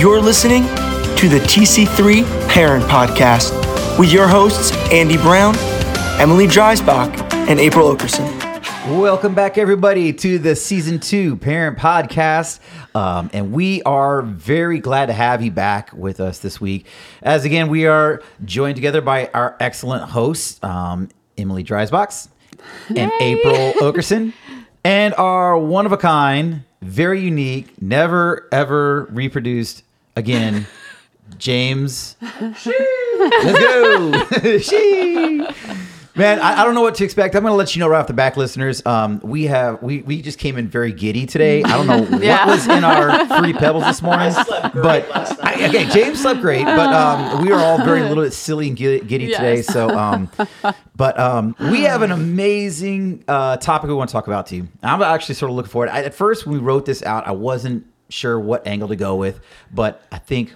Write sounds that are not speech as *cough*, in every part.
You're listening to the TC3 Parent Podcast with your hosts, Andy Brown, Emily Dreisbach, and April Okerson. Welcome back, everybody, to the season two parent podcast. Um, and we are very glad to have you back with us this week. As again, we are joined together by our excellent hosts, um, Emily Dreisbach and April *laughs* Okerson, and our one of a kind, very unique, never ever reproduced again, *laughs* James. Let's go. *laughs* she. Man, I, I don't know what to expect. I'm going to let you know right off the back, listeners. Um, we have we we just came in very giddy today. I don't know *laughs* Yeah. what was in our fruity pebbles this morning, but I, okay, James slept great, but um, we are all very a little bit silly and giddy, giddy today. So, um, but um, we have an amazing uh, topic we want to talk about to you. I'm actually sort of looking forward. I, at first, when we wrote this out, I wasn't sure what angle to go with, but I think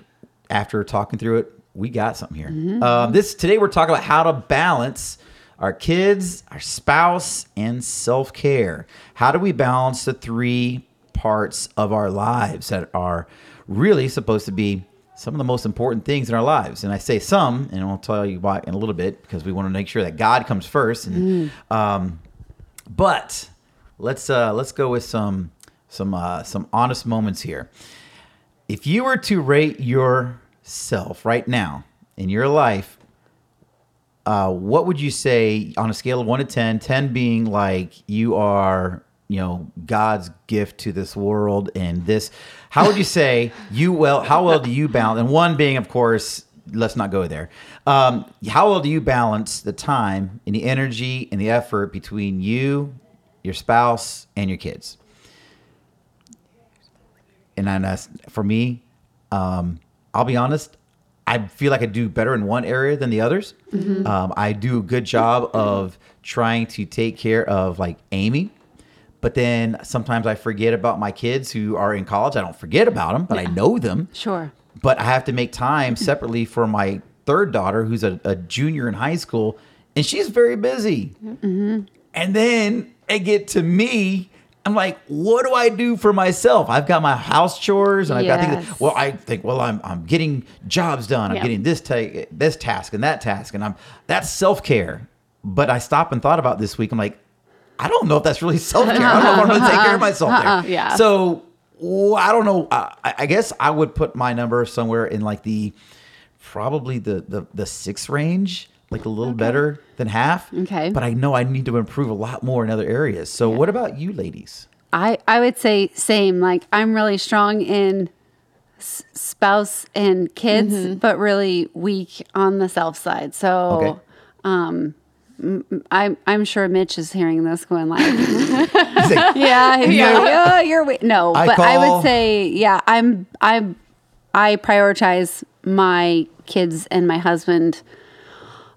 after talking through it, we got something here. Um, this today we're talking about how to balance our kids, our spouse, and self care. How do we balance the three parts of our lives that are really supposed to be some of the most important things in our lives? And I say some, and I'll tell you why in a little bit because we want to make sure that God comes first. And um, but let's uh, let's go with some some uh, some honest moments here. If you were to rate yourself right now in your life, uh, what would you say on a scale of one to 10, 10 being like you are, you know, God's gift to this world and this, how would you say *laughs* you well, how well do you balance? And one being, of course, let's not go there. Um, how well do you balance the time and the energy and the effort between you, your spouse, and your kids? And then that's for me. Um, I'll be honest. I feel like I do better in one area than the others. Um, I do a good job of trying to take care of like Amy, but then sometimes I forget about my kids who are in college. I don't forget about them, but I know them. Sure. But I have to make time *laughs* separately for my third daughter, who's a, a junior in high school, and she's very busy. And then I get to me. I'm like, what do I do for myself? I've got my house chores, and I've got things. Yes. Well, I think, well, I'm I'm getting jobs done. I'm Yeah. getting this this task and that task, and I'm that's self care. But I stopped and thought about this week. I'm like, I don't know if that's really self care. I don't know if I'm going to take care of myself there. Uh-uh. Yeah. So well, I don't know. I, I guess I would put my number somewhere in like the probably the the, the six range, like a little better than half. Okay. But I know I need to improve a lot more in other areas. So what about you, ladies? I, I would say same. Like I'm really strong in s- spouse and kids, Mm-hmm. but really weak on the self side. So Okay. I'm I'm sure Mitch is hearing this going like, *laughs* *laughs* He's like, yeah, yeah, oh, you're we-" no, I but I would say yeah. I'm I'm I prioritize my kids and my husband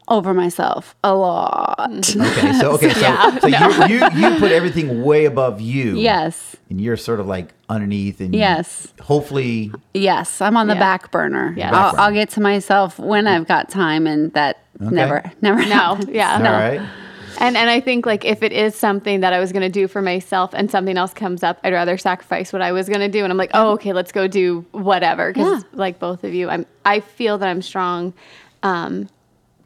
over myself a lot. okay, so okay, so, *laughs* Yeah, so you, you you put everything way above you. Yes. And you're sort of like underneath and Yes. hopefully Yes, I'm on the Yeah. back burner. Yes. I'll, Back I'll get to myself when I've got time, and that never, never. No, happens. yeah. all right. And and I think like if it is something that I was gonna do for myself and something else comes up, I'd rather sacrifice what I was gonna do. And I'm like, oh, okay, let's go do whatever. Because Yeah. like both of you, I'm I feel that I'm strong, um,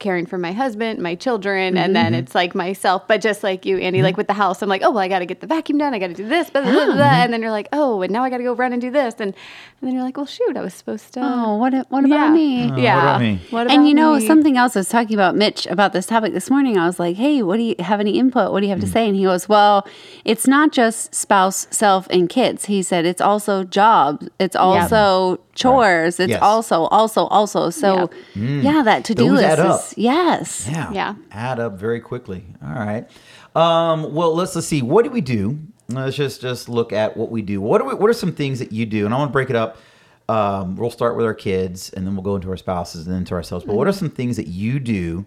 caring for my husband, my children, and then mm-hmm. it's like myself. But just like you, Andy, like mm-hmm. with the house, I'm like, oh well, I got to get the vacuum done. I got to do this, blah, blah, blah, blah. and then you're like, oh, and now I got to go run and do this, and and then you're like, well, shoot, I was supposed to. Oh, what? What about yeah, me? yeah. what about me? What and you know me? something else. I was talking about Mitch about this topic this morning. I was like, "Hey, what do you have any input? What do you have Mm. to say?" And he goes, "Well, it's not just spouse, self, and kids." He said it's also jobs. It's also chores. It's Yes. also, also, also. So, mm. yeah, that to do list add yes. Yeah. Yeah. Add up very quickly. All right. Um, well, let's let's see. What do we do? Let's just just look at what we do. What do we, what are some things that you do? And I want to break it up. Um, we'll start with our kids, and then we'll go into our spouses, and then to ourselves. But what are some things that you do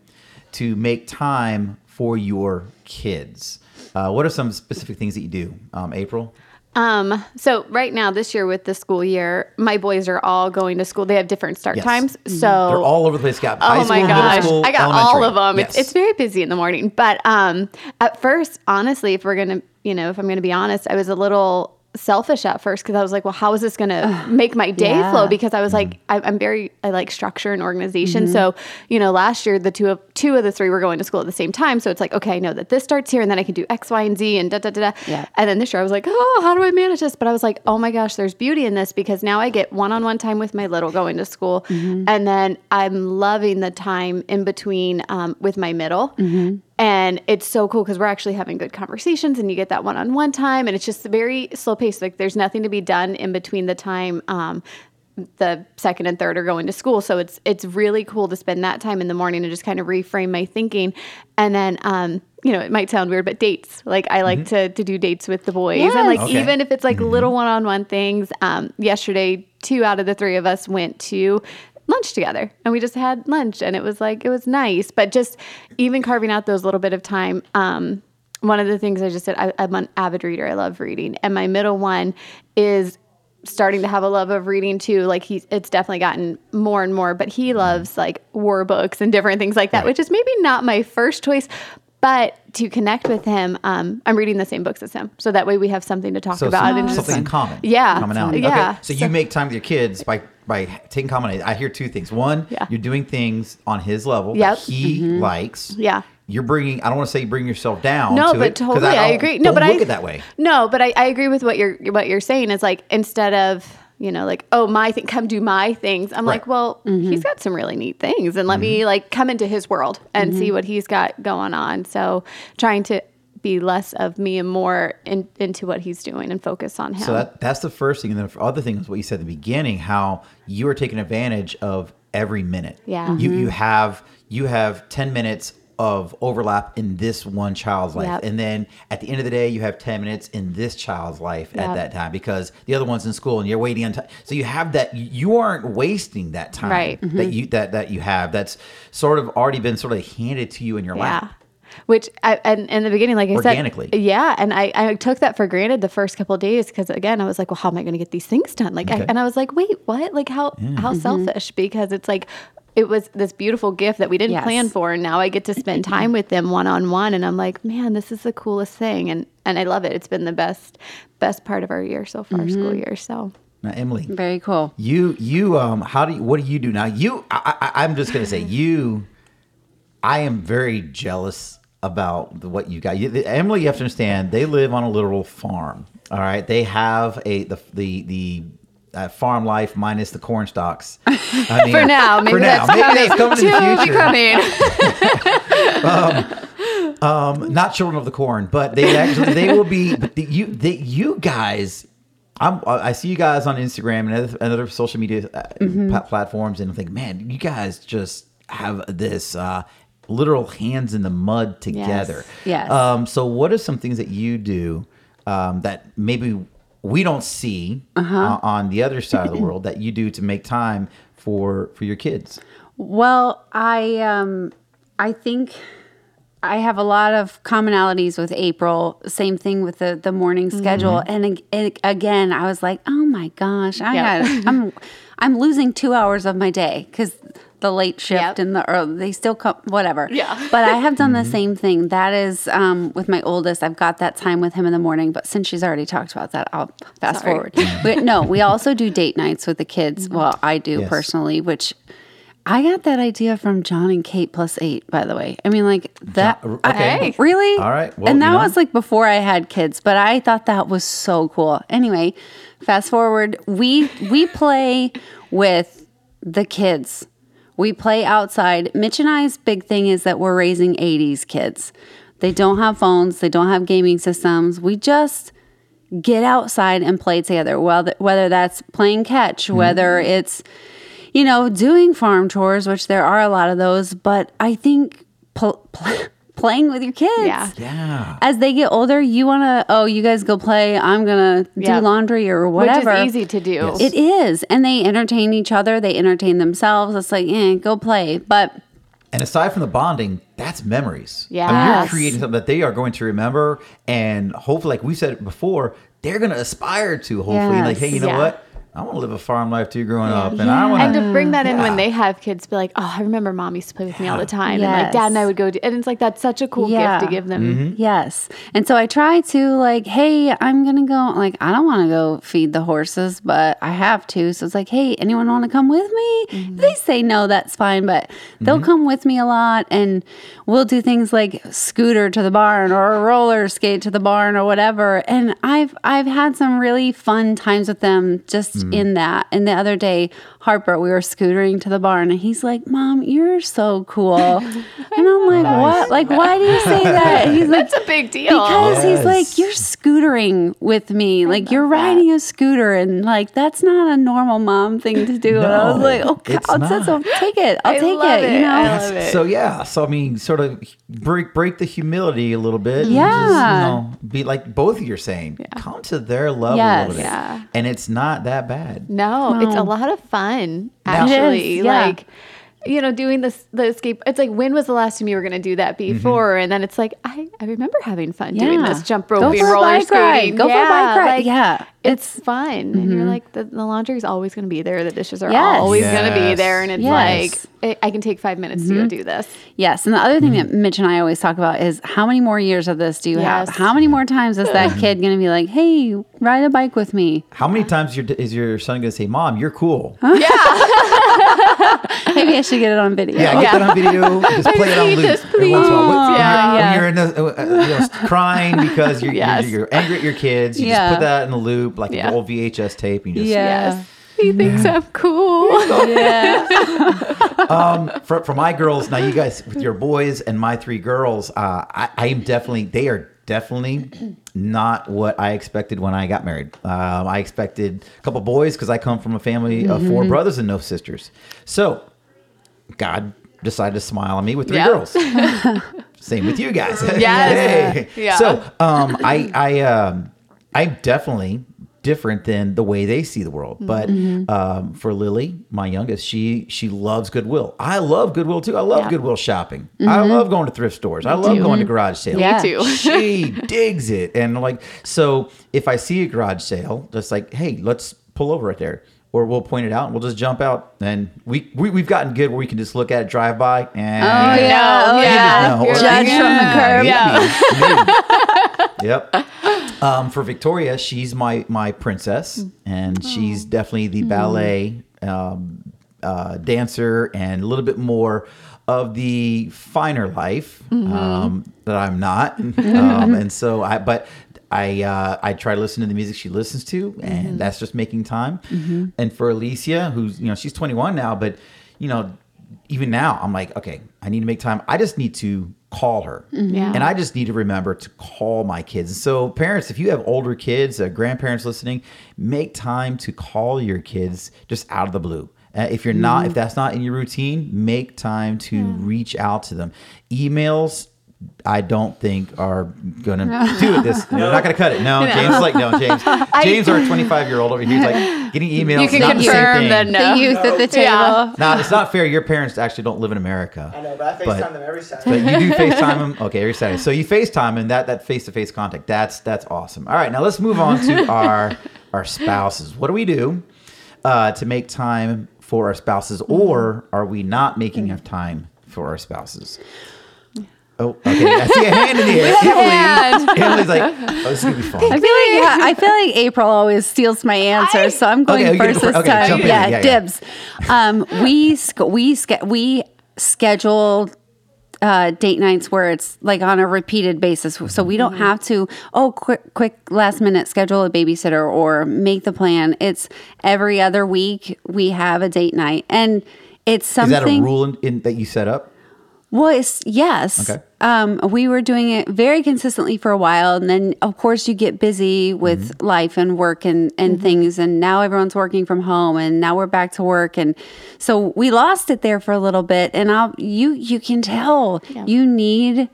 to make time for your kids? Uh, what are some specific things that you do, um, April? Um, so right now, this year with the school year, my boys are all going to school. They have different start Yes. times. So They're all over the place. Got Oh my middle gosh. school, I got all of them. Yes. It's, it's very busy in the morning. But um, at first, honestly, if we're to, you know, if I'm going to be honest, I was a little selfish at first because I was like, well, how is this going *sighs* to make my day yeah. flow? Because I was like, mm. I, I'm very, I like structure and organization. Mm-hmm. So, you know, last year the two of two of the three were going to school at the same time. So it's like, okay, I know that this starts here, and then I can do X, Y, and Z, and da da da da. Yeah. And then this year I was like, oh, how do I manage this? But I was like, oh my gosh, there's beauty in this because now I get one-on-one time with my little going to school, mm-hmm. and then I'm loving the time in between um, with my middle. Mm-hmm. And it's so cool because we're actually having good conversations, and you get that one-on-one time, and it's just very slow paced. Like there's nothing to be done in between the time um, the second and third are going to school. So it's it's really cool to spend that time in the morning and just kind of reframe my thinking. And then um, you know, it might sound weird, but dates. Like I like to to do dates with the boys. And like Okay. even if it's like little one-on-one things. Um, yesterday, two out of the three of us went to lunch together and we just had lunch and it was like it was nice. But just even carving out those little bit of time, um, one of the things I just said, I, I'm an avid reader. I love reading. And my middle one is starting to have a love of reading too. Like he's, it's definitely gotten more and more, but he loves like war books and different things like that, Right. which is maybe not my first choice. But to connect with him, um, I'm reading the same books as him, so that way we have something to talk So about some- and just something in common. Yeah. Yeah. Okay. So, you make time with your kids by by taking common. I hear two things. One, Yeah. you're doing things on his level Yep. that he mm-hmm. likes. Yeah. You're bringing. I don't want to say you bring yourself down. No, to but it, 'cause totally, I, don't- agree. No, don't but look I at it that way. No, but I, I agree with what you're what you're saying. Is like instead of you know like oh my thing, come do my things. I'm Right. like, well, mm-hmm. he's got some really neat things, and let Mm-hmm. me like come into his world and see mm-hmm. what he's got going on. So trying to be less of me and more in, into what he's doing and focus on him. So that that's the first thing, and then the other thing is what you said at the beginning, how you are taking advantage of every minute. Yeah. You Mm-hmm. you have you have ten minutes of overlap in this one child's life, Yep. and then at the end of the day, you have ten minutes in this child's life at that time because the other one's in school and you're waiting on time. So you have that. You aren't wasting that time Right. that you that that you have. That's sort of already been sort of handed to you in your Yeah. lap. Which I, and in the beginning, like I Organically. said, yeah, and I, I took that for granted the first couple of days because again, I was like, well, how am I going to get these things done? Like, Okay. I, and I was like, wait, what? Like, how how selfish? Because it's like it was this beautiful gift that we didn't Yes. plan for, and now I get to spend *clears throat* time with them one on one, and I'm like, man, this is the coolest thing, and and I love it. It's been the best best part of our year so far, school year. So Now, Emily, Very cool. You you um how do you what do you do now? You I, I I'm just gonna say *sighs* you. I am very jealous about the, what you got. Emily, you have to understand they live on a literal farm. All right, they have a the the the. Uh, farm life minus the corn stalks. *laughs* I mean, for now, maybe for now, that's maybe coming. that's coming in the to future. be coming. *laughs* um, not children of the corn, but they actually they will be. But the, you they, you guys, I'm I see you guys on Instagram and other, and other social media uh, Mm-hmm. pla- platforms, and I think, man, you guys just have this uh, literal hands in the mud together. Yes. Um, so, what are some things that you do um, that maybe we don't see Uh-huh. uh, on the other side of the *laughs* world that you do to make time for for your kids? Well, I um I think I have a lot of commonalities with April. Same thing with the the morning schedule. And, ag- and again, I was like, "Oh my gosh, I Yep. got I'm I'm losing 2 hours of my day cuz the late shift Yep. and the early, they still come whatever. Yeah. *laughs* But I have done the same thing. That is um, with my oldest. I've got that time with him in the morning. But since she's already talked about that, I'll fast Sorry. forward. we, *laughs* no, we also do date nights with the kids. Well, I do Yes. personally, which I got that idea from Jon and Kate plus eight, by the way. I mean, like that. John- I- okay. really? All right. Well, and that you know. was like before I had kids, but I thought that was so cool. Anyway, fast forward, we we play with the kids. We play outside. Mitch and I's big thing is that we're raising 80s kids. They don't have phones, they don't have gaming systems. We just get outside and play together. Whether whether that's playing catch, mm-hmm. whether it's you know doing farm chores, which there are a lot of those. But I think pl- *laughs* pl- playing with your kids. Yeah. Yeah. As they get older, you want to, oh, you guys go play. I'm going to Yeah. do laundry or whatever. Which is easy to do. Yes. It is. And they entertain each other. They entertain themselves. It's like, eh, go play. But And aside from the bonding, that's memories. I mean, you're creating something that they are going to remember, and hopefully, like we said before, they're going to aspire to. Hopefully, like, hey, you know Yeah. what? I want to live a farm life too growing up, and I want And to bring that in Yeah. when they have kids, be like, oh, I remember mom used to play with me all the time. And like dad and I would go, do, and it's like, that's such a cool Yeah. gift to give them. Mm-hmm. Yes. And so I try to like, hey, I'm going to go, like, I don't want to go feed the horses, but I have to. So it's like, hey, anyone want to come with me? If they say no, that's fine, but they'll come with me a lot and we'll do things like scooter to the barn or roller skate to the barn or whatever. And I've, I've had some really fun times with them just Mm-hmm. in that. And the other day, Harper, we were scootering to the barn and he's like, Mom, you're so cool. *laughs* and I'm like, what? Like, why do you say that? And he's *laughs* like, That's a big deal. because he's like, you're scootering with me. Like, you're riding a scooter. And like, that's not a normal mom thing to do. and I was like, oh, okay, it's I'll, not. so take it. I'll I take love it. it. You know? I love it. So yeah, so I mean, sort of break break the humility a little bit. and Yeah. just, you know, be like both of you are saying, come to their level a little bit, Yeah. and it's not that bad. No, it's a lot of fun Now- It actually. is, yeah. Like you know, doing this the escape. It's like when was the last time you were going to do that Mm-hmm. before? And then it's like I, I remember having fun doing this jump Go roping, for a roller bike ride. skating. Go for a bike ride. like, Yeah. it's fun, and Mm-hmm. you're like the, the laundry is always going to be there. The dishes are Yes. always going to be there, and it's Yes. like I I can take five minutes to go do this. Yes. And the other thing Mm-hmm. that Mitch and I always talk about is how many more years of this do you have? How many more times is that *laughs* kid going to be like, hey, ride a bike with me? How many times your, is your son going to say, "Mom, you're cool"? *laughs* *laughs* *laughs* Maybe I should get it on video. Yeah, get that on video. *laughs* Just play it on need loop. this, every once while. When- please. Yeah, you're- yeah. When you're in the, uh, uh, you know, crying because you're, Yes. you're, you're angry at your kids, you Yeah. just put that in the loop like Yeah. an old VHS tape. And you just, Yeah. Yes, he thinks I'm cool. Yeah. *laughs* um, for, for my girls, now you guys with your boys and my three girls, uh, I, I am definitely they are definitely not what I expected when I got married. Um, I expected a couple boys because I come from a family of four brothers and no sisters. So God decided to smile on me with three Yeah. girls. *laughs* Same with you guys. *laughs* Yes. *laughs* Hey. Yeah. So um, I I um, I'm definitely different than the way they see the world. But um, for Lily, my youngest, she she loves Goodwill. I love Goodwill too. I love Yeah. Goodwill shopping. I love going to thrift stores. I love too. going to garage sales. Yeah. too. she digs it, and like so, if I see a garage sale, just like, hey, let's pull over right there. Or we'll point it out and we'll just jump out. And we, we, we've gotten good where we can just look at it, drive by, and Oh, yeah. Oh, Yeah. yeah. Judge from the curb. Yeah. yep. Um, for Victoria, she's my my princess, and Oh. she's definitely Hmm. the ballet um, uh, dancer and a little bit more of the finer life Mm-hmm. um, that I'm not. *laughs* um, and so I, but. I uh, I try to listen to the music she listens to, and Mm-hmm. that's just making time. And for Alicia, who's you know she's 21 now, but you know even now I'm like, okay, I need to make time. I just need to call her, Yeah. and I just need to remember to call my kids. So parents, if you have older kids, uh, grandparents listening, make time to call your kids just out of the blue. Uh, if you're not, if that's not in your routine, make time to reach out to them. Emails. I don't think are gonna do it. This they're not gonna cut it. No, James is like no, James. *laughs* James, our 25 year old over here, he's like getting emails. You can not the same confirm thing. The youth at the table. Yeah. Now it's not fair. Your parents actually don't live in America. I know, but I But- FaceTime them every Saturday. But you do FaceTime them. Okay, every Saturday. So you FaceTime and that that face to face contact. That's that's awesome. All right, now let's move on to *laughs* our our spouses. What do we do uh, to make time for our spouses, or are we not making enough time for our spouses? Oh, okay. I see a hand in the air. *laughs* hand. Emily, Emily's like, oh, this is gonna be fun. I feel like yeah, I feel like April always steals my answers, so I'm going Okay, first go this okay, time. jump in. Yeah, Yeah, yeah. dibs. Um, we sch- we sch- we schedule uh, date nights where it's like on a repeated basis, so we don't have to oh quick quick last minute schedule a babysitter or make the plan. It's every other week we have a date night, and it's something. Is that a rule in, in, that you set up? Well, it's, yes. Okay. Um, we were doing it very consistently for a while, and then of course you get busy with Mm-hmm. life and work and and things, and now everyone's working from home, and now we're back to work, and so we lost it there for a little bit. And I'll you you can tell you need.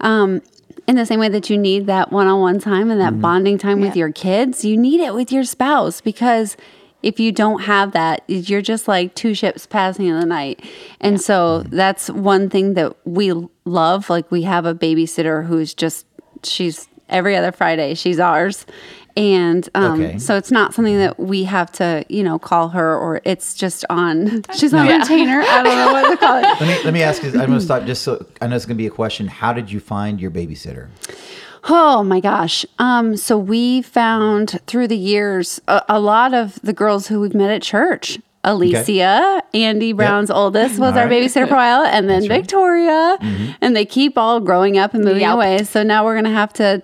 Um, in the same way that you need that one-on-one time and that Mm-hmm. bonding time with your kids, you need it with your spouse because if you don't have that, you're just like two ships passing in the night. And so that's one thing that we love. Like we have a babysitter who's just she's every other Friday, she's ours. And um, Okay. so it's not something that we have to, you know, call her or it's just on. *laughs* She's on Yeah. retainer. I don't know what to call it. *laughs* Let me let me ask you. I'm going to *clears throat* stop just so I know it's going to be a question. How did you find your babysitter? Oh my gosh. Um, so we found through the years a, a lot of the girls who we've met at church. Alicia, Andy Brown's oldest, was All our right. babysitter for a while, and then That's right. Victoria. And they keep all growing up and moving Yep. away. So now we're going to have to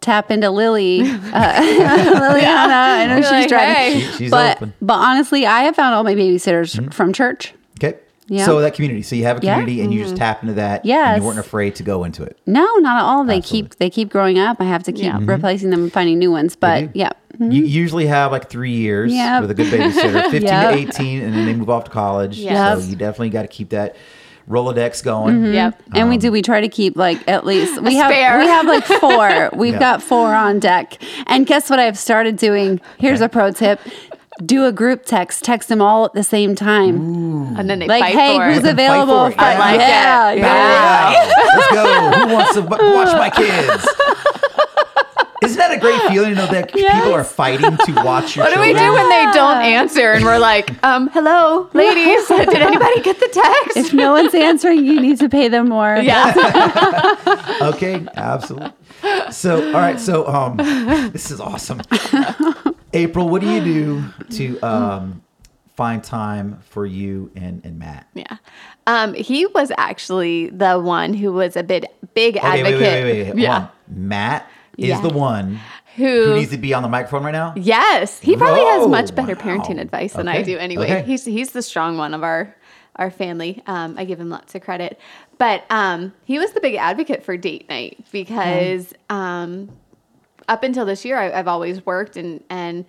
tap into Lily. *laughs* Uh, *laughs* Liliana. I know You're she's like, driving. hey. She- she's but, open. but honestly, I have found all my babysitters from church. Okay. Yeah. So that community. So you have a Yeah. community, and you just mm-hmm. tap into that. And Yes. you weren't afraid to go into it. No, not at all. They Absolutely. keep they keep growing up. I have to keep Yeah. Mm-hmm. replacing them and finding new ones. But do. yeah. Mm-hmm. You usually have like three years Yep. with a good babysitter, *laughs* 15 Yep. to 18, and then they move off to college. Yes. So you definitely got to keep that Rolodex going. Yep. And we um, do. We try to keep like at least we have spare. we have like four. *laughs* We've Yeah. got four on deck. And guess what? I've started doing. Here's a pro tip: do a group text. Text them all at the same time. And then they Like, fight hey, for who's it. Fight for available? it. for- I like yeah, it. yeah. Wow. Let's go. Who wants to watch my kids? Isn't that a great feeling to know that people are fighting to watch your What do we do when they don't answer and we're like, um, hello, ladies, *laughs* did anybody get the text? If no one's answering, you need to pay them more. yeah. *laughs* Okay, absolutely. So, all right. So, um, this is awesome. April, what do you do to um, find time for you and, and Matt? Yeah. Um, he was actually the one who was a bit big Okay, advocate. wait, wait, wait, wait. Yeah. Matt is Yeah. the one Who- who needs to be on the microphone right now. Yes, he probably has much better wow. parenting advice than I do. Anyway, okay. he's he's the strong one of our our family. Um, I give him lots of credit, but um, he was the big advocate for date night because um, up until this year, I, I've always worked and and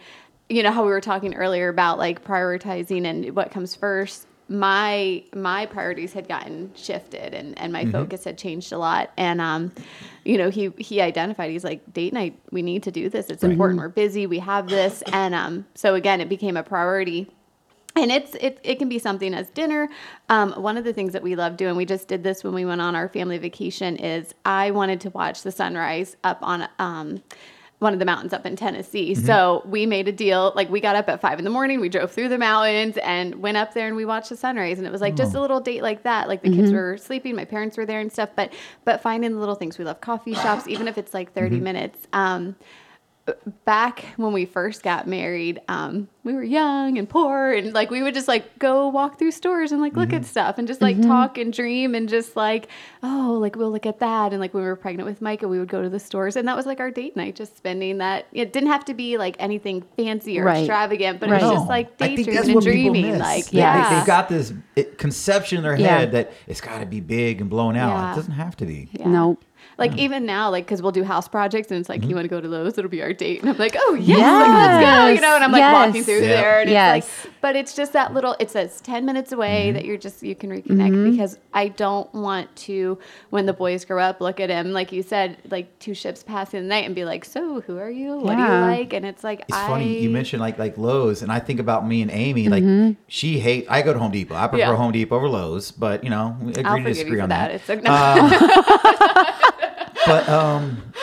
you know how we were talking earlier about like prioritizing and what comes first. My my priorities had gotten shifted and and my focus had changed a lot. And um, you know, he he identified he's like date night. We need to do this. It's important. We're busy. We have this, and um, so again, it became a priority and it's it, it can be something as dinner. Um, one of the things that we love doing we just did this when we went on our family vacation is i wanted to watch the sunrise up on um, one of the mountains up in tennessee. So we made a deal like we got up at five in the morning we drove through the mountains and went up there and we watched the sunrise. And it was like just a little date like that. Like the kids were sleeping my parents were there and stuff. But but finding the little things we love coffee shops even if it's like 30 minutes. Um, back when we first got married, um, we were young and poor, and like we would just like go walk through stores and like look at stuff and just like talk and dream and just like, oh, like we'll look at that. And like when we were pregnant with Micah, we would go to the stores, and that was like our date night, just spending that. It didn't have to be like anything fancy or Right. extravagant, but Right. it was No, just like daydreaming and dreaming. miss. Like, They- yeah, they, have got this conception in their Yeah. head that it's got to be big and blown out. Yeah. It doesn't have to be. Yeah. Nope. Like even now, like because we'll do house projects and it's like you mm-hmm. want to go to those, it'll be our date, and I'm like, oh yes, like, let's go, you know, and I'm like Yes. walking through Yeah. there, and Yes. it's like, but it's just that little. It says ten minutes away mm-hmm. that you're just you can reconnect mm-hmm. because I don't want to when the boys grow up look at him like you said, like two ships passing the night and be like, so who are you? What do you like? And it's like It's I, funny you mentioned like like Lowe's, and I think about me and Amy. Like Mm-hmm. *laughs* she hate. I go to Home Depot. I prefer Yeah. Home Depot over Lowe's, but you know, we agree I'll to disagree on that. that. It's like, no. Uh, *laughs* *laughs* but um,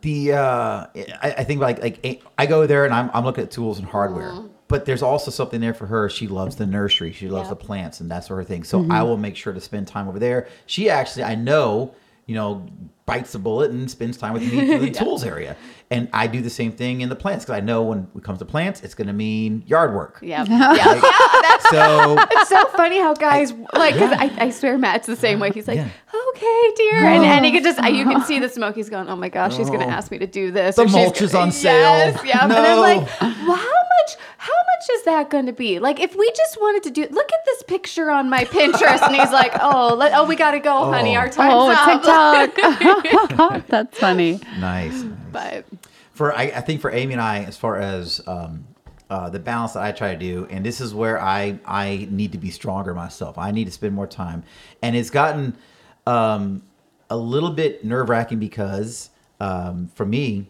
the uh, I, I think like like I go there and I'm I'm looking at tools and hardware. But there's also something there for her. She loves the nursery. She loves the plants and that sort of thing. So I will make sure to spend time over there. She actually, I know, you know, bites the bullet and spends time with me in the *laughs* tools area. And I do the same thing in the plants because I know when it comes to plants, it's going to mean yard work. *laughs* yeah, yeah, yeah. That's So *laughs* it's so funny how guys like because Yeah. I, I swear Matt's the same way. He's like, Yeah. okay, dear, and, and he could just you can see the smoke. He's going, oh my gosh, she's gonna oh. ask me to do this. The or she's mulch is gonna- on sale. Yes, yeah, and I'm No. like, well, how much? How much is that going to be? Like, if we just wanted to do, look at this picture on my Pinterest, and he's like, *laughs* oh, let, oh, we got to go, honey, Oh. our time's Oh, up. TikTok. *laughs* *laughs* That's funny. nice. nice. but for I, I think for Amy and I, as far as um, uh, the balance that I try to do, and this is where I I need to be stronger myself. I need to spend more time, and it's gotten um, a little bit nerve wracking because um, for me,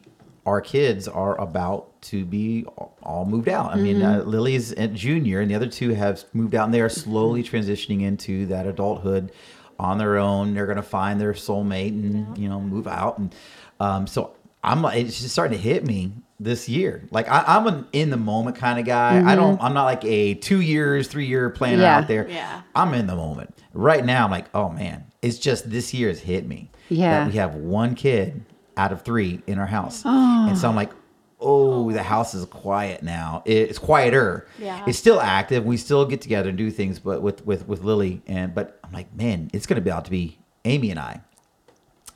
our kids are about to be all moved out. I mean, uh, Lily's junior, and the other two have moved out, and they are slowly transitioning into that adulthood on their own. They're going to find their soulmate and you know move out, and um, so I'm like, it's just starting to hit me this year. Like I, I'm an in the moment kind of guy. I don't. I'm not like a two years, three year planner Yeah. out there. Yeah. I'm in the moment right now. I'm like, oh man, it's just this year has hit me. Yeah. that we have one kid out of three in our house, oh. and so I'm like. Oh, the house is quiet now. It's quieter. Yeah. It's still active. We still get together and do things, but with with with Lily and but I'm like, man, it's gonna be out to be Amy and I.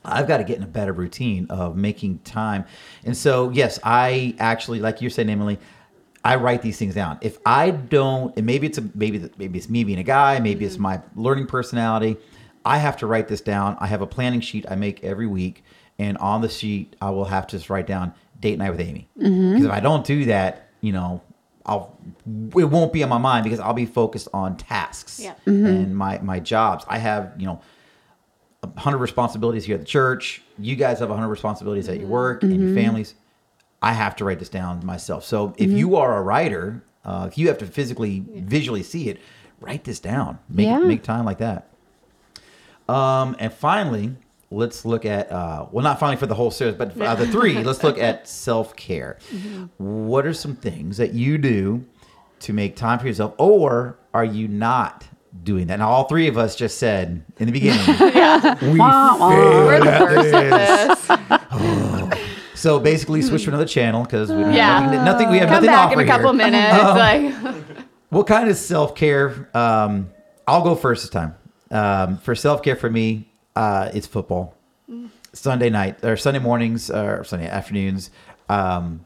I've got to get in a better routine of making time. And so, yes, I actually, like you're saying, Emily, I write these things down. If I don't, and maybe it's a maybe maybe it's me being a guy, maybe it's mm-hmm. my learning personality. I have to write this down. I have a planning sheet I make every week, and on the sheet I will have to just write down date night with Amy. Mm-hmm. Because if I don't do that, you know, I'll it won't be on my mind because I'll be focused on tasks Yeah. Mm-hmm. and my my jobs. I have you know 100 responsibilities here at the church. You guys have 100 responsibilities at your mm-hmm. work and your families. I have to write this down myself. So if you are a writer, uh, if you have to physically, visually see it, write this down. Make Yeah. make time like that. Um, and finally, let's look at uh, well, not finally for the whole series, but uh, the three. *laughs* let's look at self care. What are some things that you do to make time for yourself, or are you not doing that? Now, all three of us just said in the beginning, *laughs* we Wah, wah. failed We're the at at this. *laughs* So basically, switch to another channel because we don't Yeah. nothing, nothing. We have Come nothing to back in a couple here. minutes. like, What kind of self care? Um, I'll go first this time. Um, for self care for me, uh, it's football. Sunday night or Sunday mornings or Sunday afternoons. Um,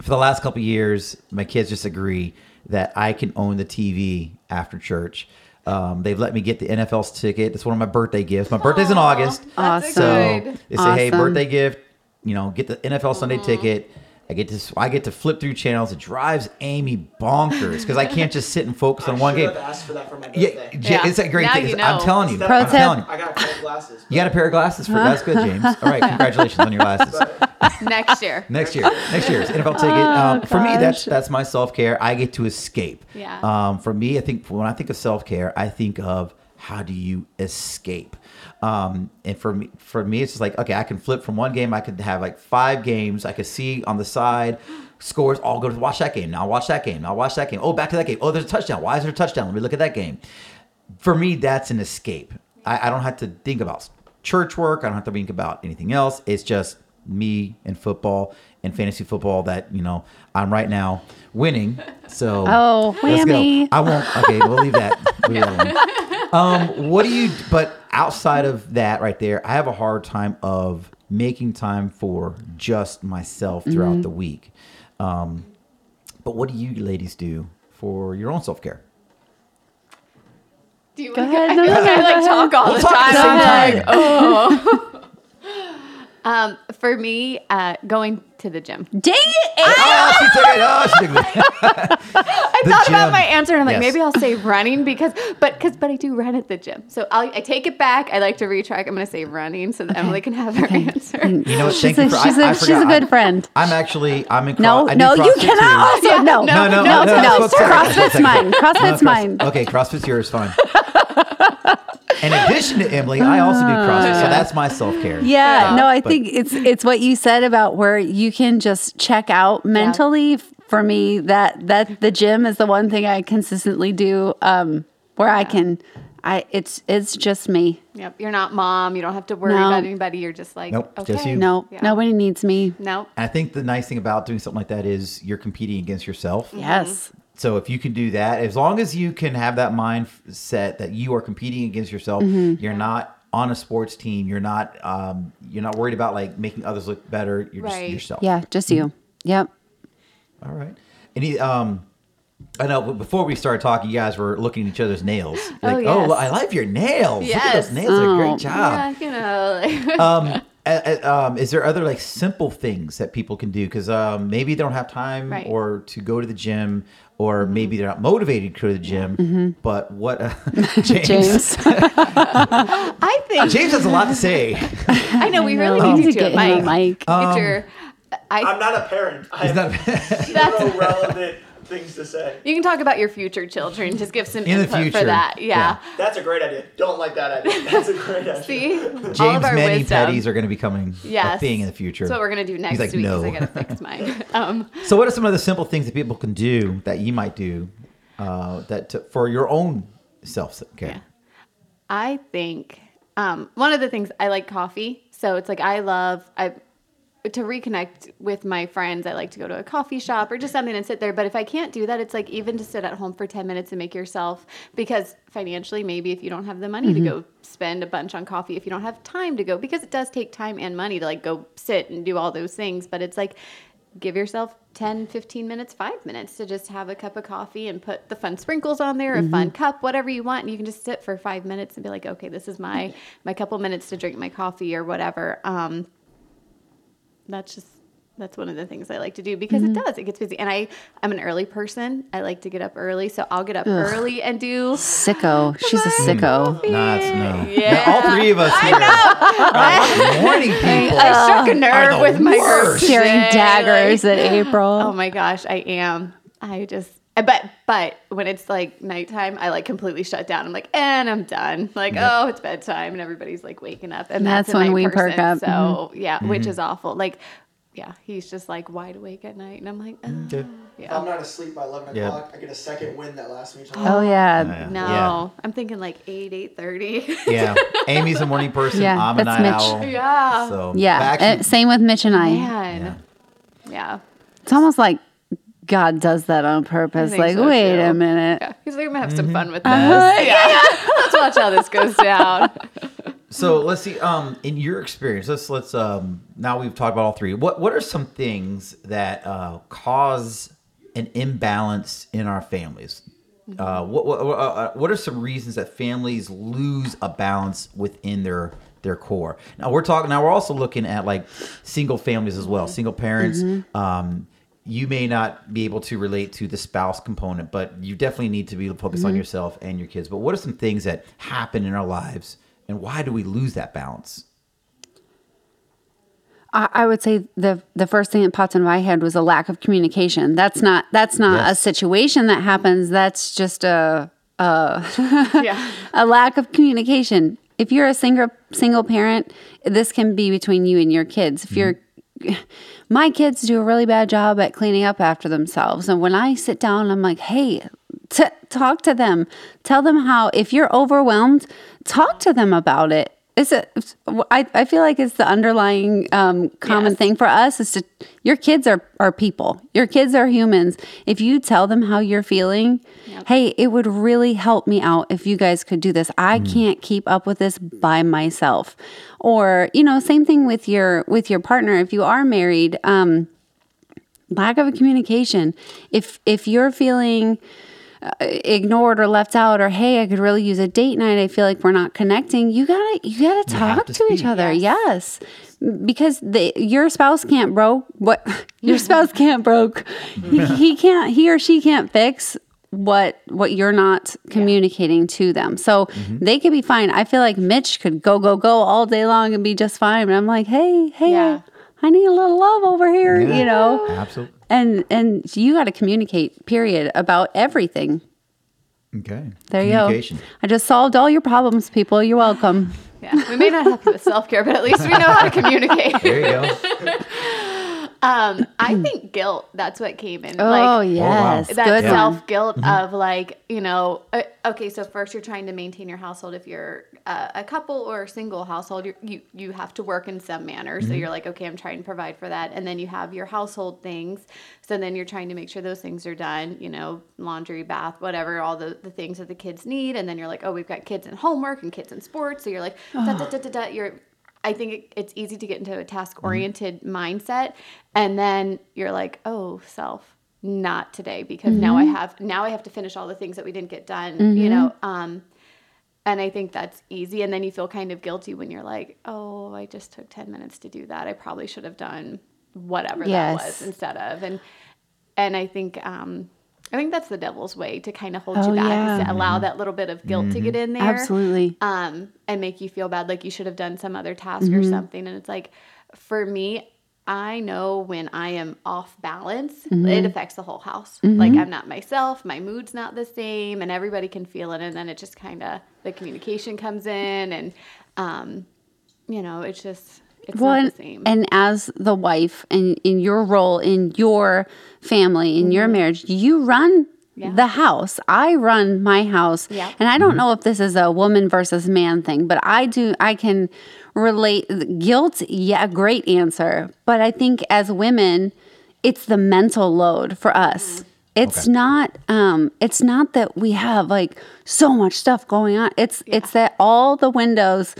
for the last couple of years, my kids just agree that I can own the TV after church. Um, they've let me get the NFL's ticket. It's one of my birthday gifts. My birthday's in August. That's So they say, hey, birthday gift, you know, get the NFL Sunday ticket. I get to I get to flip through channels. It drives Amy bonkers because I can't just sit and focus *laughs* on one game. I've asked for that for my Yeah, birthday. J- Yeah. it's a great Now thing. you I'm know. telling you. Pro I'm tip. telling you. I got pair of glasses. You got a pair of glasses for that's good, James. All right, *laughs* congratulations on your glasses. *laughs* next year. Next year, next year's NFL ticket. um, for me, that's gosh. that's my self care. I get to escape. Yeah. Um, for me, I think when I think of self care, I think of how do you escape. Um, and for me, for me, it's just like okay, I can flip from one game. I could have like five games. I could see on the side scores. I'll go to watch that game. Now watch that game. Now watch that game. Oh, back to that game. Oh, there's a touchdown. Why is there a touchdown? Let me look at that game for me, that's an escape. I, I don't have to think about church work. I don't have to think about anything else. It's just me and football and fantasy football that, you know, I'm right now winning. So Oh, let's go. whammy. I won't. Okay, we'll leave that. We'll leave that. *laughs* Um, what do you, but outside of that right there, I have a hard time of making time for just myself throughout Mm-hmm. the week. Um, but what do you ladies do for your own self care? Do you Go want to ahead. I feel No, like no, I no, like talk all We'll the talk at time. the same like, time. oh. *laughs* um, for me, uh, going to the gym. Dang it! Oh, she took it. Oh, she took it. I thought gym. about my answer and I'm like, Yes. maybe I'll say running because, but because, but I do run at the gym. So I'll, I take it back. I like to retrack. I'm going to say running so that Emily can have her answer. You know what? She's Thank a, you for. she's I, a, I she's forgot. a good I- friend. I'm actually. I'm in. No, cro- I do no, you CrossFit cannot too. also no, No, no, no, no, no. no, sorry. CrossFit's mine. CrossFit's No, mine. Okay, CrossFit's yours. Fine. *laughs* In addition to Emily, I also do CrossFit, so that's my self care. Yeah, Yeah. no, I But- think it's it's what you said about where you can just check out mentally. For me, that that the gym is the one thing I consistently do. Um, where I can, I it's it's just me. Yep. You're not mom. You don't have to worry No. about anybody. You're just like, Nope, okay. just you. No, Yeah. nobody needs me. Nope. I think the nice thing about doing something like that is you're competing against yourself. Yes, So if you can do that, as long as you can have that mindset that you are competing against yourself, Mm-hmm. you're not on a sports team. You're not. Um, you're not worried about like making others look better. You're just yourself. yeah, just you. Yep. All right. Any um I know but before we started talking, you guys were looking at each other's nails. Like, yes. oh, I like your nails. Look at those nails. Oh. great job. Yeah, you know. *laughs* Um, uh, um, is there other like simple things that people can do? Because um, maybe they don't have time Right. or to go to the gym, or maybe they're not motivated to go to the gym. But what, uh, *laughs* *laughs* James? James. *laughs* I think James has a lot to say. I know we really know. need Need to to get get Mike. a mic. Get your. Um, I, I'm not a parent. I He's have not- zero relevant things to say. You can talk about your future children. Just give some *laughs* In the input future, for that. Yeah. That's a great idea. Don't like that idea. That's a great idea. See, *laughs* all James of our many wisdom. petties are going to be coming Yes. a thing in the future. That's what we're gonna do next He's like, week because no. I gotta fix *laughs* mine. Um, So, what are some of the simple things that people can do that you might do uh, that to, for your own self care? Yeah. I think um, one of the things I like coffee. So it's like I love I to reconnect with my friends. I like to go to a coffee shop or just something and sit there. But if I can't do that, it's like even to sit at home for ten minutes and make yourself because financially, maybe if you don't have the money to mm-hmm. go spend a bunch on coffee, if you don't have time to go, because it does take time and money to like go sit and do all those things. But it's like give yourself 10 15 minutes 5 minutes to just have a cup of coffee and put the fun sprinkles on there a fun mm-hmm. cup whatever you want and you can just sit for 5 minutes and be like okay this is my mm-hmm. my couple minutes to drink my coffee or whatever um that's just that's one of the things I like to do because it mm-hmm. does. It gets busy. And I, I'm an early person. I like to get up early. So I'll get up early and do Sicko. She's a sicko. Nah, it's no. Yeah. Now, all three of us here are morning people. *laughs* I struck a nerve with my worst. group Carrying daggers like- at April. Oh my gosh, I am. I just but but when it's like nighttime, I like completely shut down. I'm like, and I'm done. Like, oh, it's bedtime, and everybody's like waking up, and That's that's, a when night we person, perk up. So yeah, Mm-hmm. which is awful. Like, yeah, he's just like wide awake at night, and I'm like, oh, Okay. If I'm not asleep by 11 Yeah. o'clock, I get a second wind that lasts me till Oh yeah. Yeah. No, I'm thinking like eight, eight thirty. Yeah. *laughs* Amy's a morning person. Yeah, I'm a that's night Mitch. owl. Yeah. So Yeah. back- Uh, same with Mitch and I. Man, yeah. It's almost like God does that on purpose. Like, so, wait too. a minute. Yeah, he's like, I'm gonna have some fun with this. Uh-huh. *laughs* Yeah, *laughs* let's watch how this goes down. *laughs* So let's see. Um, in your experience, let's let's um. Now we've talked about all three. What what are some things that uh, cause an imbalance in our families? Uh, what what what, uh, what are some reasons that families lose a balance within their their core? Now we're talking. Now we're also looking at like single families as well, single parents. Um, you may not be able to relate to the spouse component, but you definitely need to be focused on mm-hmm. yourself and your kids. But what are some things that happen in our lives, and why do we lose that balance? I, I would say the the first thing that popped in my head was a lack of communication. That's not that's not a situation that happens. That's just a *laughs* Yeah. a lack of communication. If you're a single single parent, this can be between you and your kids. If you're mm-hmm. *sighs* my kids do a really bad job at cleaning up after themselves, and when I sit down, I'm like, "Hey, t- talk to them. Tell them how. If you're overwhelmed, talk to them about it." It's a, I, I feel like it's the underlying um, common Yes. thing for us is to your kids are, are people. Your kids are humans. If you tell them how you're feeling, hey, it would really help me out if you guys could do this. I can't keep up with this by myself. Or, you know, same thing with your with your partner. If you are married, um, lack of communication. If if you're feeling Uh, ignored or left out or hey i could really use a date night. I feel like we're not connecting. You gotta you gotta have talk to to, each other. Yes, because the, your spouse can't bro what *laughs* your spouse can't broke. He, he can't he or she can't fix what what you're not communicating to them. So mm-hmm. they could be fine. I feel like mitch could go go go all day long and be just fine. But i'm like hey hey Yeah. i need a little love over here Yeah. you know? Absolutely. And and you got to communicate period about everything Okay. there you go i just solved all your problems people you're welcome Yeah. We may not help you with self care, but at least we know how to communicate. There you go. *laughs* Um, I *clears throat* think guilt. That's what came in. oh like, yes. that good one. self guilt of like you know uh, okay so first you're trying to maintain your household. If you're uh, a couple or a single household you you you have to work in some manner. So you're like okay I'm trying to provide for that. And then you have your household things. So then you're trying to make sure those things are done you know laundry bath whatever all the, the things that the kids need. And then you're like oh we've got kids in homework and kids in sports. So you're like da, da, da, da, da, you're I think it, it's easy to get into a task oriented mindset and then you're like oh self not today because now I have now I have to finish all the things that we didn't get done, you know. Um and I think that's easy and then you feel kind of guilty when you're like, "Oh, I just took 10 minutes to do that. I probably should have done whatever that was instead of." And and I think um I think that's the devil's way to kind of hold Oh, you back is to allow that little bit of guilt to get in there absolutely um, and make you feel bad, like you should have done some other task Mm-hmm. or something. And it's like, for me, I know when I am off balance, it affects the whole house. Like I'm not myself, my mood's not the same, and everybody can feel it. And then it just kind of the communication comes in, and um, you know, it's just it's well, not and, the same. and as the wife and in your role in your family in your marriage you run Mm-hmm. Yeah. the house i run my house Yeah. and i don't know if this is a woman versus man thing but i do i can relate guilt yeah great answer but i think as women it's the mental load for us it's Okay. not um it's not that we have like so much stuff going on it's it's that all the windows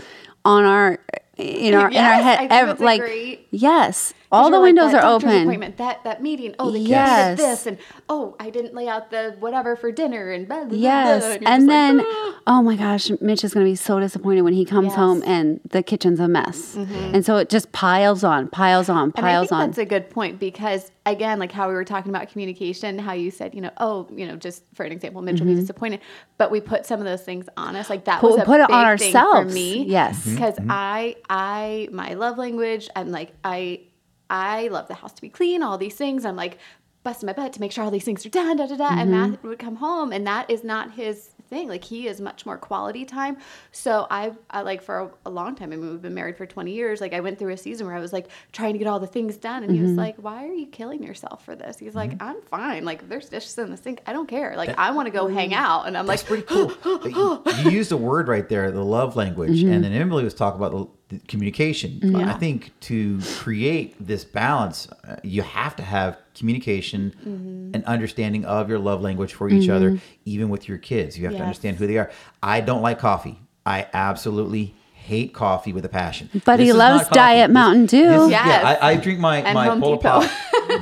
on our in our in our head ev- like great- yes all the You're like, windows that are doctor's open Appointment, that that meeting. Oh, the kids Yes. did this, and oh, I didn't lay out the whatever for dinner, and blah, blah, blah, Yes. blah, you're And just like, then, oh my gosh, Mitch is going to be so disappointed when he comes Yes. Mm-hmm. home and the kitchen's a mess. And so it just piles on, piles on, And I piles think on. that's a good point because again, like how we were talking about communication, how you said, you know, oh, you know, just for an example, Mitch will be disappointed, but we put some of those things on us. Like that Mm-hmm. Put- was a put it on big thing for ourselves. me. Yes. because I, I, my love language, I'm like, I, I love the house to be clean, all these things. I'm like busting my butt to make sure all these things are done, da da da. And Mm-hmm. Matt would come home, and that is not his thing. Like he is much more quality time. So I, I like for a, a long time. I mean, we've been married for 20 years. Like I went through a season where I was like trying to get all the things done, and he Mm-hmm. was like, "Why are you killing yourself for this?" He's like, "I'm fine. Like there's dishes in the sink. I don't care. Like I want to go hang out." And I'm like, That's pretty cool. You, you used a word right there, the love language, *laughs* Mm-hmm. and then Emily was talking about the, the communication. I think to create this balance, uh, you have to have communication Mm-hmm. and understanding of your love language for each other, even with your kids. You have to understand who they are. I don't like coffee. I absolutely hate coffee with a passion. But he This is loves not coffee. Diet Mountain Dew. this is- Yes. Yeah, I, I drink my And my Home Polar *laughs* Pop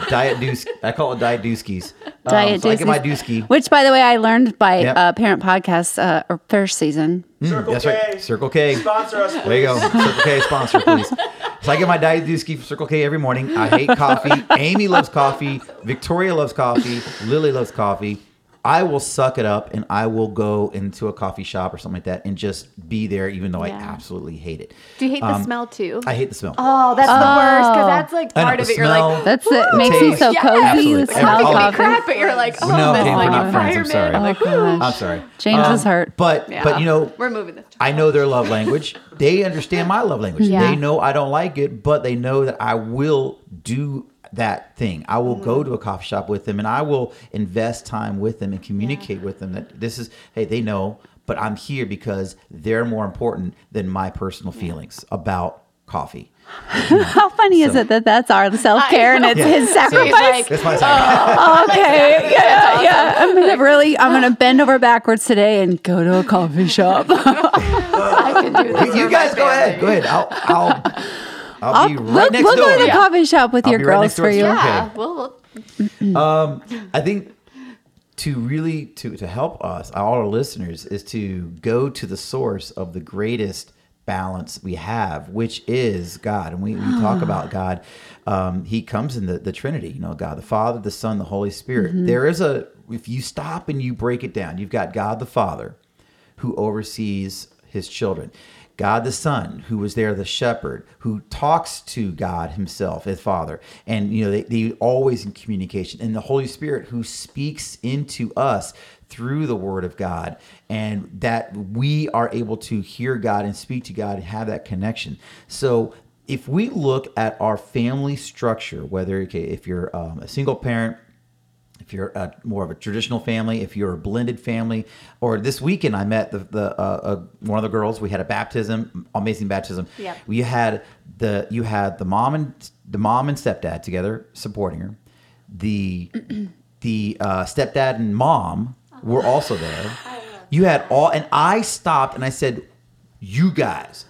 Diet Deuce. I call it Diet Dewskis. Um, Diet so I get my Deuces. Dewski. Which, by the way, I learned by Yep. uh, Parent Podcast uh, or first season. Circle That's K. right. Circle K. Sponsor us, There you go. Circle K sponsor, please. So I get my Diet Dewski from Circle K every morning. I hate coffee. *laughs* Amy loves coffee. Victoria loves coffee. Lily loves coffee. I will suck it up and I will go into a coffee shop or something like that and just be there, even though I absolutely hate it. "Do you hate the Um, smell too?" I hate the smell. oh, that's the worst because Oh. that's like I know, part of it. You're like, That's it. The Makes you so Yes. cozy. Absolutely. The smell of Every- coffee. crap, but you're like, oh, no, this James, like we're not friends. I'm environment. sorry. I'm like, Oh. I'm sorry. James Um, is hurt. But Yeah. but you know we're moving this. I know their love language. They understand my love language. Yeah. They know I don't like it, but they know that I will do that thing. I will go mm-hmm. to a coffee shop with them and I will invest time with them and communicate with them that this is hey, they know, but I'm here because they're more important than my personal feelings about coffee. *laughs* How funny is it that that's our self care and it's Yeah. his *laughs* So- sacrifice? like, That's my uh, sacrifice. *laughs* okay, yeah, yeah. I'm gonna really, I'm gonna uh, bend over backwards today and go to a coffee shop. I can do this. you, you guys go ahead. Go ahead. I'll I'll I'll, I'll, be right we'll, next we'll door. go to the Yeah. coffee shop with I'll your be right girls next door for you. you. Yeah, Okay. we'll, we'll Um, I think to really to to help us, all our listeners, is to go to the source of the greatest balance we have, which is God. And we, we talk *gasps* about God. Um, he comes in the, the Trinity, you know, God the Father, the Son, the Holy Spirit. There is a if you stop and you break it down, you've got God the Father who oversees his children. God the Son, who was there, the shepherd, who talks to God himself as Father. And, you know, they, they always in communication. And the Holy Spirit, who speaks into us through the Word of God. And that we are able to hear God and speak to God and have that connection. So if we look at our family structure, whether, okay, if you're um, a single parent, if you're a, more of a traditional family, if you're a blended family, or this weekend I met the, the uh, uh, one of the girls. We had a baptism, amazing baptism. Yep. We had the you had the mom and the mom and stepdad together supporting her. The *clears throat* the uh, stepdad and mom were also there. *laughs* You had all, and I stopped and I said, "You guys,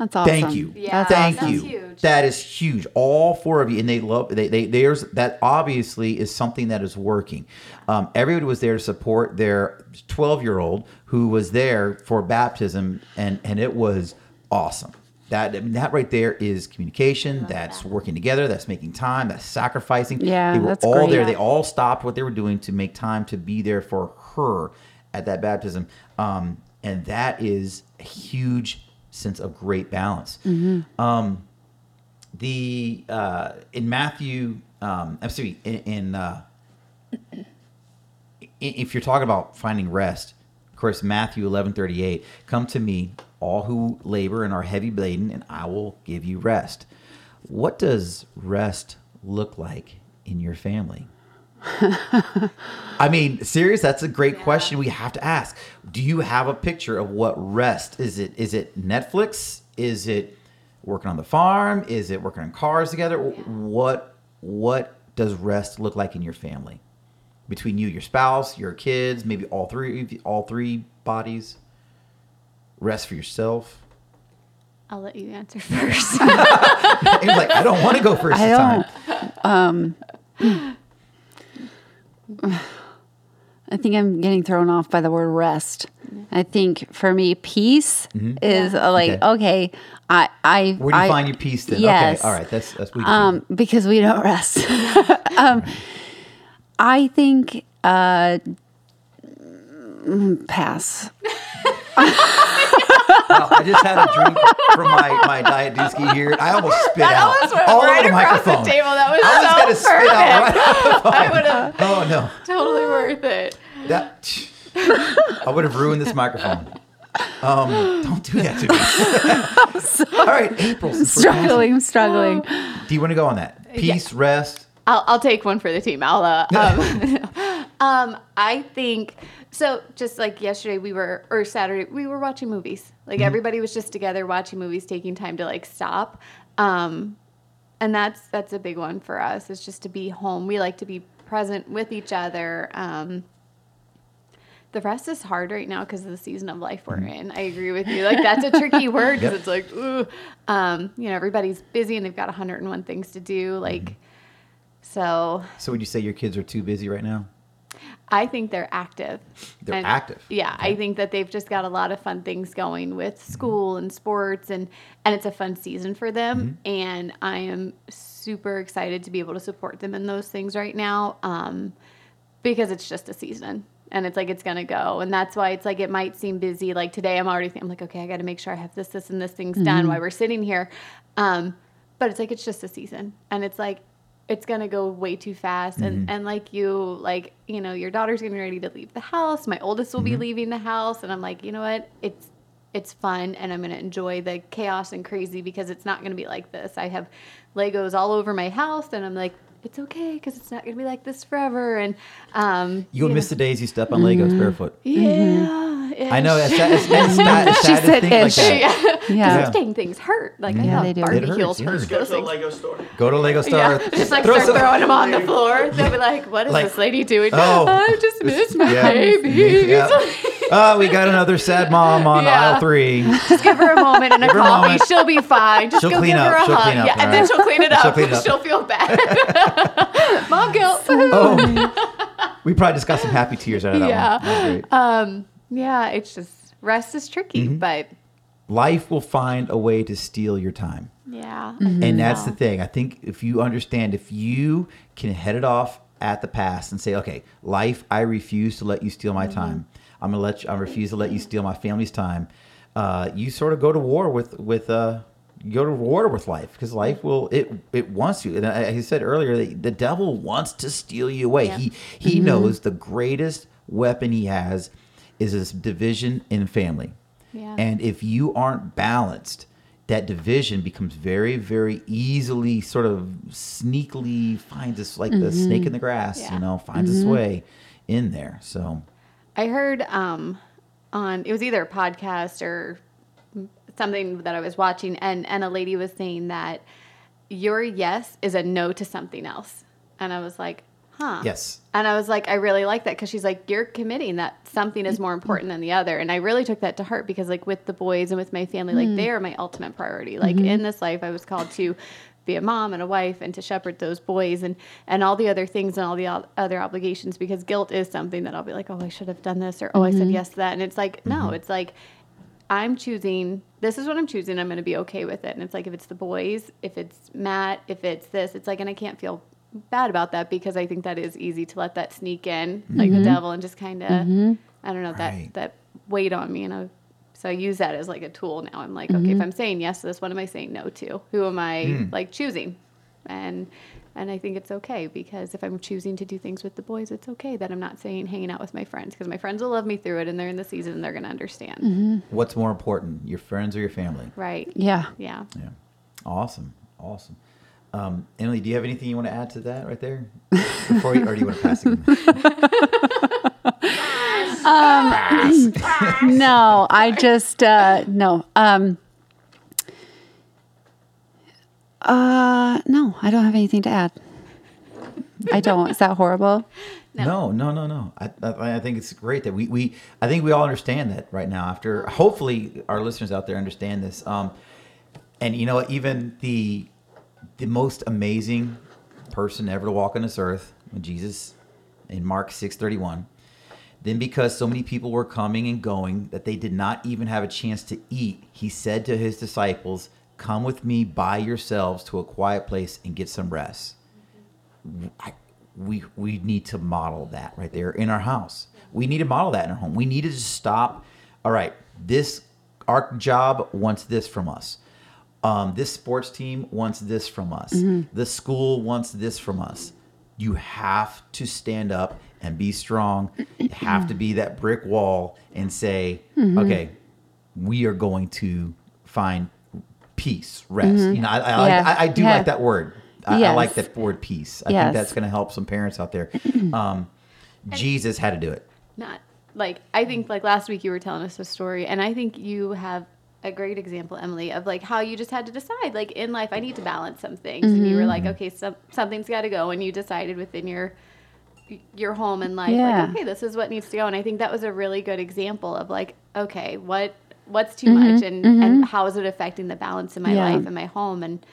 That's awesome. Thank you. Yeah, Thank that's you. huge. That is huge. All four of you, and they love. They, they there's that obviously is something that is working. Um, everybody was there to support their 12 year old who was there for baptism, and and it was awesome. That I mean, that right there is communication. That's working together. That's making time. That's sacrificing. Yeah, they were that's all great. there. They all stopped what they were doing to make time to be there for her at that baptism. Um, and that is a huge sense of great balance. Mm-hmm. Um, the uh, in Matthew, um, I'm sorry, in, in uh, if you're talking about finding rest, of course, Matthew 11:38, "Come to me, all who labor and are heavy laden, and I will give you rest." What does rest look like in your family? I mean, serious. That's a great question. We have to ask. Do you have a picture of what rest is? It is it Netflix? Is it working on the farm? Is it working on cars together? What what does rest look like in your family? Between you, your spouse, your kids, maybe all three all three bodies. Rest for yourself. I'll let you answer *laughs* first. *laughs* He's like, I don't want to go first I don't. Um, I think I'm getting thrown off by the word rest. I think for me, peace is uh, like Mm-hmm. Okay. okay. I I Where do you I- find your peace then? Yes. Okay, all right. That's that's we um, because we don't rest. *laughs* um, I think uh, mm, pass. Wow, I just had a drink from my, my diet Dewski here. I almost spit that out almost went all right over the across the microphone. table. That was I was so gonna spit out right perfect. off the *laughs* phone. I would have Oh no, totally worth it. that I would have ruined this microphone. Um, don't do that to me. *laughs* all right, April. Struggling, I'm struggling. Do you want to go on that? Peace, rest. I'll, I'll take one for the team. I'll, uh, *laughs* um, *laughs* um, I think so. Just like yesterday, we were or Saturday, we were watching movies. Like everybody was just together watching movies, taking time to like stop. Um, and that's that's a big one for us. Is just to be home. We like to be present with each other. Um, the rest is hard right now because of the season of life we're in. I agree with you. Like that's a tricky *laughs* word because Yep. it's like, ooh, um, you know, everybody's busy and they've got 101 things to do. Like, so So would you say your kids are too busy right now? I think they're active. They're active. Yeah, I think that they've just got a lot of fun things going with school and sports, and and it's a fun season for them. Mm-hmm. And I am super excited to be able to support them in those things right now, um, because it's just a season. And it's like it's gonna go, and that's why it's like it might seem busy. Like today, I'm already thinking, I'm like, okay, I got to make sure I have this, this, and this things done mm-hmm. while we're sitting here. Um, but it's like it's just a season, and it's like it's gonna go way too fast. And mm-hmm. and like you like you know your daughter's getting ready to leave the house. My oldest will be mm-hmm. leaving the house. And i'm like you know what? It's it's fun. And i'm gonna enjoy the chaos and crazy because it's not gonna be like this. I have legos all over my house. And i'm like it's okay because it's not gonna be like this forever and um You'll you miss know- the days you step on Legos barefoot. yeah I know ish. it's sad, it's, it's sad, it's She said think like ish. *laughs* yeah Yeah. those dang things hurt like i Yeah, thought they do. barbie It hurts, heels yeah. hurt Just Go to a things Lego store. Go to Lego Star. Yeah, just like throw start some- throwing them on the *laughs* floor. They'll be like, "What is Like- this lady doing? Oh. *laughs* I just miss my Yeah. babies." Yeah. Oh, we got another sad mom on Yeah. aisle three. Just give her a moment and a her a coffee. moment. She'll be fine. Just She'll go clean give her up. a She'll hug. clean up, yeah, all and then right. she'll clean it up. She'll clean it up. She'll feel bad. *laughs* Mom guilt. Oh, *laughs* we probably just got some happy tears out of that Yeah. one. That was great. Um, yeah, it's just rest is tricky, Mm-hmm. but Life will find a way to steal your time. yeah, And that's the thing. I think if you understand, if you can head it off at the past and say, okay, life, I refuse to let you steal my time. I'm gonna let you. I refuse to let you steal my family's time. Uh, you sort of go to war with with uh, you go to war with life because life will it it wants you. And I, I said earlier that the devil wants to steal you away. Yeah. He he knows the greatest weapon he has is this division in family. Yeah. And if you aren't balanced, that division becomes very, very easily sort of sneakily finds us like the snake in the grass, Yeah. you know, finds its way in there. So I heard um, on it was either a podcast or something that I was watching, and and a lady was saying that your yes is a no to something else, and I was like, huh, yes. And I was like, I really like that because she's like, you're committing that something is more important than the other. And I really took that to heart because, like, with the boys and with my family, like, hmm. they are my ultimate priority. Like, mm-hmm. in this life, I was called to be a mom and a wife and to shepherd those boys and, and all the other things and all the o- other obligations because guilt is something that I'll be like, oh, I should have done this or, oh, I said mm-hmm. yes to that. And it's like, no, mm-hmm. it's like, I'm choosing, this is what I'm choosing. I'm going to be okay with it. And it's like, if it's the boys, if it's Matt, if it's this, it's like, and I can't feel bad about that because I think that is easy to let that sneak in like the mm-hmm. devil and just kind of, mm-hmm. I don't know, Right. that, that weight on me. And I So I use that as like a tool now. I'm like, okay, if mm-hmm. I'm saying yes to this, what am I saying no to? Who am I hmm. like choosing? And and I think it's okay because if I'm choosing to do things with the boys, it's okay that I'm not saying hanging out with my friends because my friends will love me through it and they're in the season and they're going to understand. What's more important, your friends or your family? Right. Yeah. Yeah. Yeah. Awesome. Awesome. Um, Emily, do you have anything you want to add to that right there? Before you, or do you want to pass it? *laughs* *laughs* no, I just uh no. Um uh no, I don't have anything to add. I don't. Is that horrible? No, no, no, no. I, I, I think it's great that we, we, I think we all understand that right now. After hopefully our listeners out there understand this. Um, and you know, even the, the most amazing person ever to walk on this earth, Jesus, in Mark six thirty one, then because so many people were coming and going that they did not even have a chance to eat, he said to his disciples, "Come with me by yourselves to a quiet place and get some rest." I, we we need to model that right there in our house. We need to model that in our home. We need to just stop. All right, this our job wants this from us. Um, this sports team wants this from us. The school wants this from us. You have to stand up and be strong. You have to be that brick wall and say, okay, we are going to find peace, rest. You know, I, I, like- Yeah. I, I do Yeah. like that word. I, I like Yes. that word peace. I Yes. think that's going to help some parents out there. *clears throat* Um, Jesus had to do it. not like I think like last week you were telling us a story and I think you have a great example Emily of like how you just had to decide like in life I need to balance some things. And you were mm-hmm. like okay some, something's got to go and you decided within your your home and life Yeah. like okay this is what needs to go. And I think that was a really good example of like okay what what's too mm-hmm. much? And and mm-hmm. how is it affecting the balance in my Yeah. life and my home? And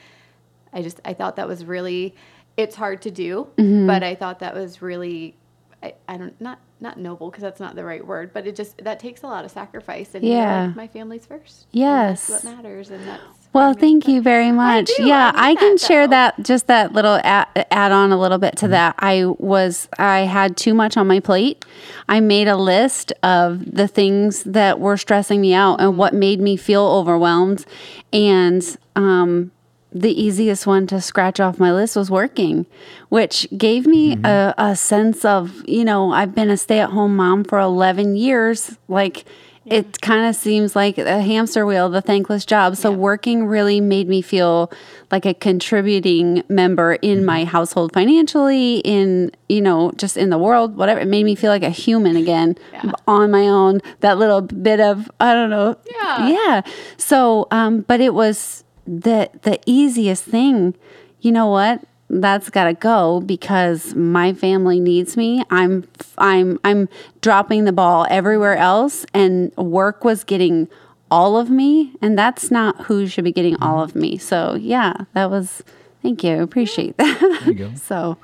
I just I thought that was really it's hard to do, Mm-hmm. but I thought that was really I, I don't not not noble because that's not the right word, but it just that takes a lot of sacrifice and you're Yeah. like, my family's first. Yes. and that's what matters and that's Well, thank you very much. do. Yeah, I I, can that, share though. that just that little add, add on a little bit to that. I was I had too much on my plate. I made a list of the things that were stressing me out and what made me feel overwhelmed and um the easiest one to scratch off my list was working, which gave me a, a sense of, you know, I've been a stay at home mom for 11 years. Like, it kind of seems like a hamster wheel, the thankless job. So, working really made me feel like a contributing member in my household financially, in, you know, just in the world, whatever. It made me feel like a human again Yeah. on my own. That little bit of, I don't know. Yeah. Yeah. So, um, but it was the the easiest thing. You know what? That's got to go because my family needs me. I'm I'm I'm dropping the ball everywhere else and work was getting all of me and that's not who should be getting all of me. So, yeah, that was thank you. Appreciate that. There you go. *laughs* so,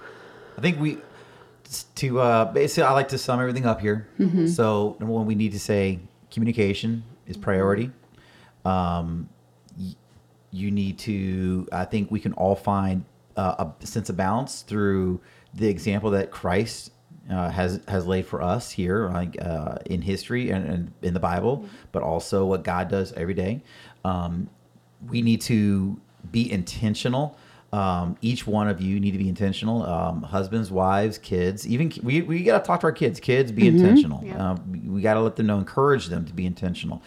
I think we to uh, basically I like to sum everything up here. So number one, we need to say communication is priority. Um, y- you need to. I think we can all find uh, a sense of balance through the example that Christ. Uh, has has laid for us here, like uh, in history and, and in the Bible, but also what God does every day. Um, we need to be intentional. Um, each one of you need to be intentional. Um, husbands, wives, kids, even we, we got to talk to our kids. Kids, be intentional. Yeah. Um, we- we got to let them know, encourage them to be intentional.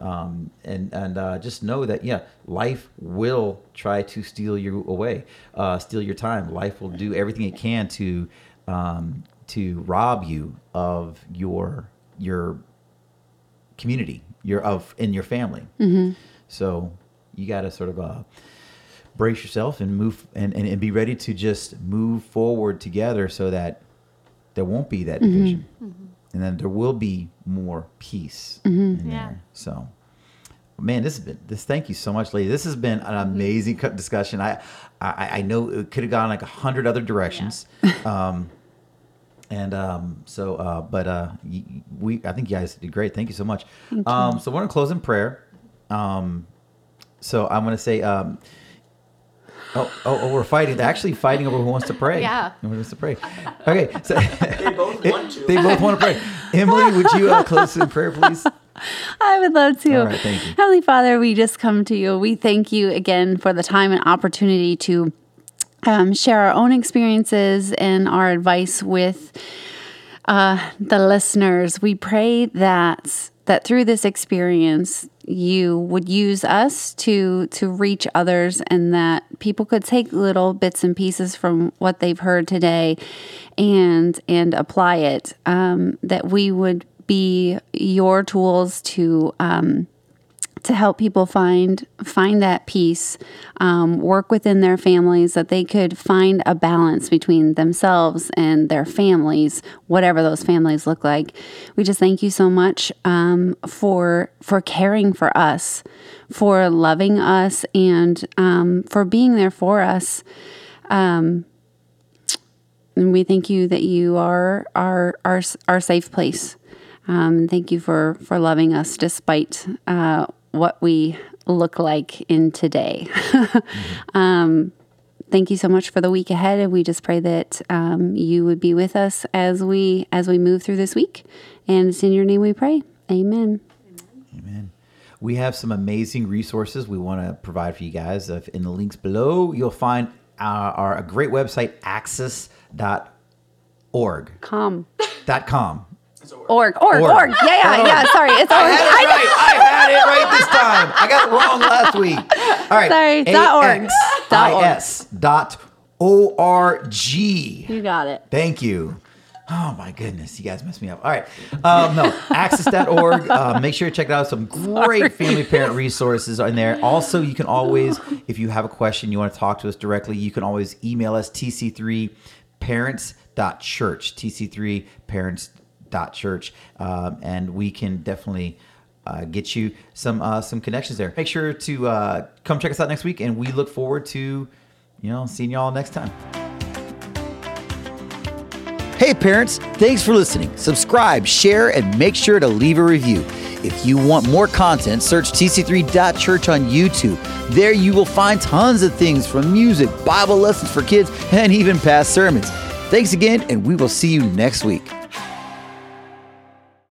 Um, and and uh, just know that yeah, life will try to steal you away, uh, steal your time. Life will do everything it can to um, to rob you of your your community, your of in your family. So you got to sort of uh, brace yourself and move and, and, and be ready to just move forward together so that there won't be that division. And then there will be more peace in Yeah. there. So, man, this has been this. Thank you so much, lady. This has been an amazing co- discussion. I, I, I know it could have gone like a hundred other directions. *laughs* Um, and um, so, uh, but uh, y- y- we, I think you guys did great. Thank you so much. Um, so we're gonna close in prayer. Um, so I'm gonna say, um, oh, oh, oh, we're fighting. They're actually fighting over who wants to pray. Yeah. who wants to pray. Okay, so They both *laughs* want to. they both want to pray. Emily, would you uh, close in prayer, please? *laughs* I would love to. All right, thank you. Heavenly Father, we just come to you. We thank you again for the time and opportunity to um, share our own experiences and our advice with uh, the listeners. We pray that that through this experience, you would use us to to reach others, and that people could take little bits and pieces from what they've heard today, and and apply it. Um, that we would be your tools to. Um, to help people find find that peace, um, work within their families, that they could find a balance between themselves and their families, whatever those families look like. We just thank you so much um, for for caring for us, for loving us, and um, for being there for us. Um, and we thank you that you are our our, our safe place. Um, thank you for for loving us despite uh, what we look like in today. *laughs* um, thank you so much for the week ahead, and we just pray that um, you would be with us as we as we move through this week. And it's in your name we pray. Amen. Amen. We have some amazing resources we want to provide for you guys. If in the links below, you'll find our, our a great website, axis.org. Com. Dot com. Org, org, Org. org. Yeah, yeah, yeah. Sorry, it's org. I had it right. I had it right this time. I got it wrong last week. All right. Sorry, dot org. Dot org. Dot O-R-G. You got it. Thank you. Oh my goodness, you guys messed me up. All right. Um, no, axis.org. Uh, make sure to check it out. Some great family parent resources in there. Also, you can always, if you have a question, you want to talk to us directly, you can always email us tc3parents.church. tc3parents.church. Um, and we can definitely uh, get you some uh, some connections there. Make sure to uh, come check us out next week, and we look forward to, you know, seeing y'all next time. Hey, parents, thanks for listening. Subscribe, share, and make sure to leave a review. If you want more content, search tc3.church on YouTube. There you will find tons of things from music, Bible lessons for kids, and even past sermons. Thanks again, and we will see you next week.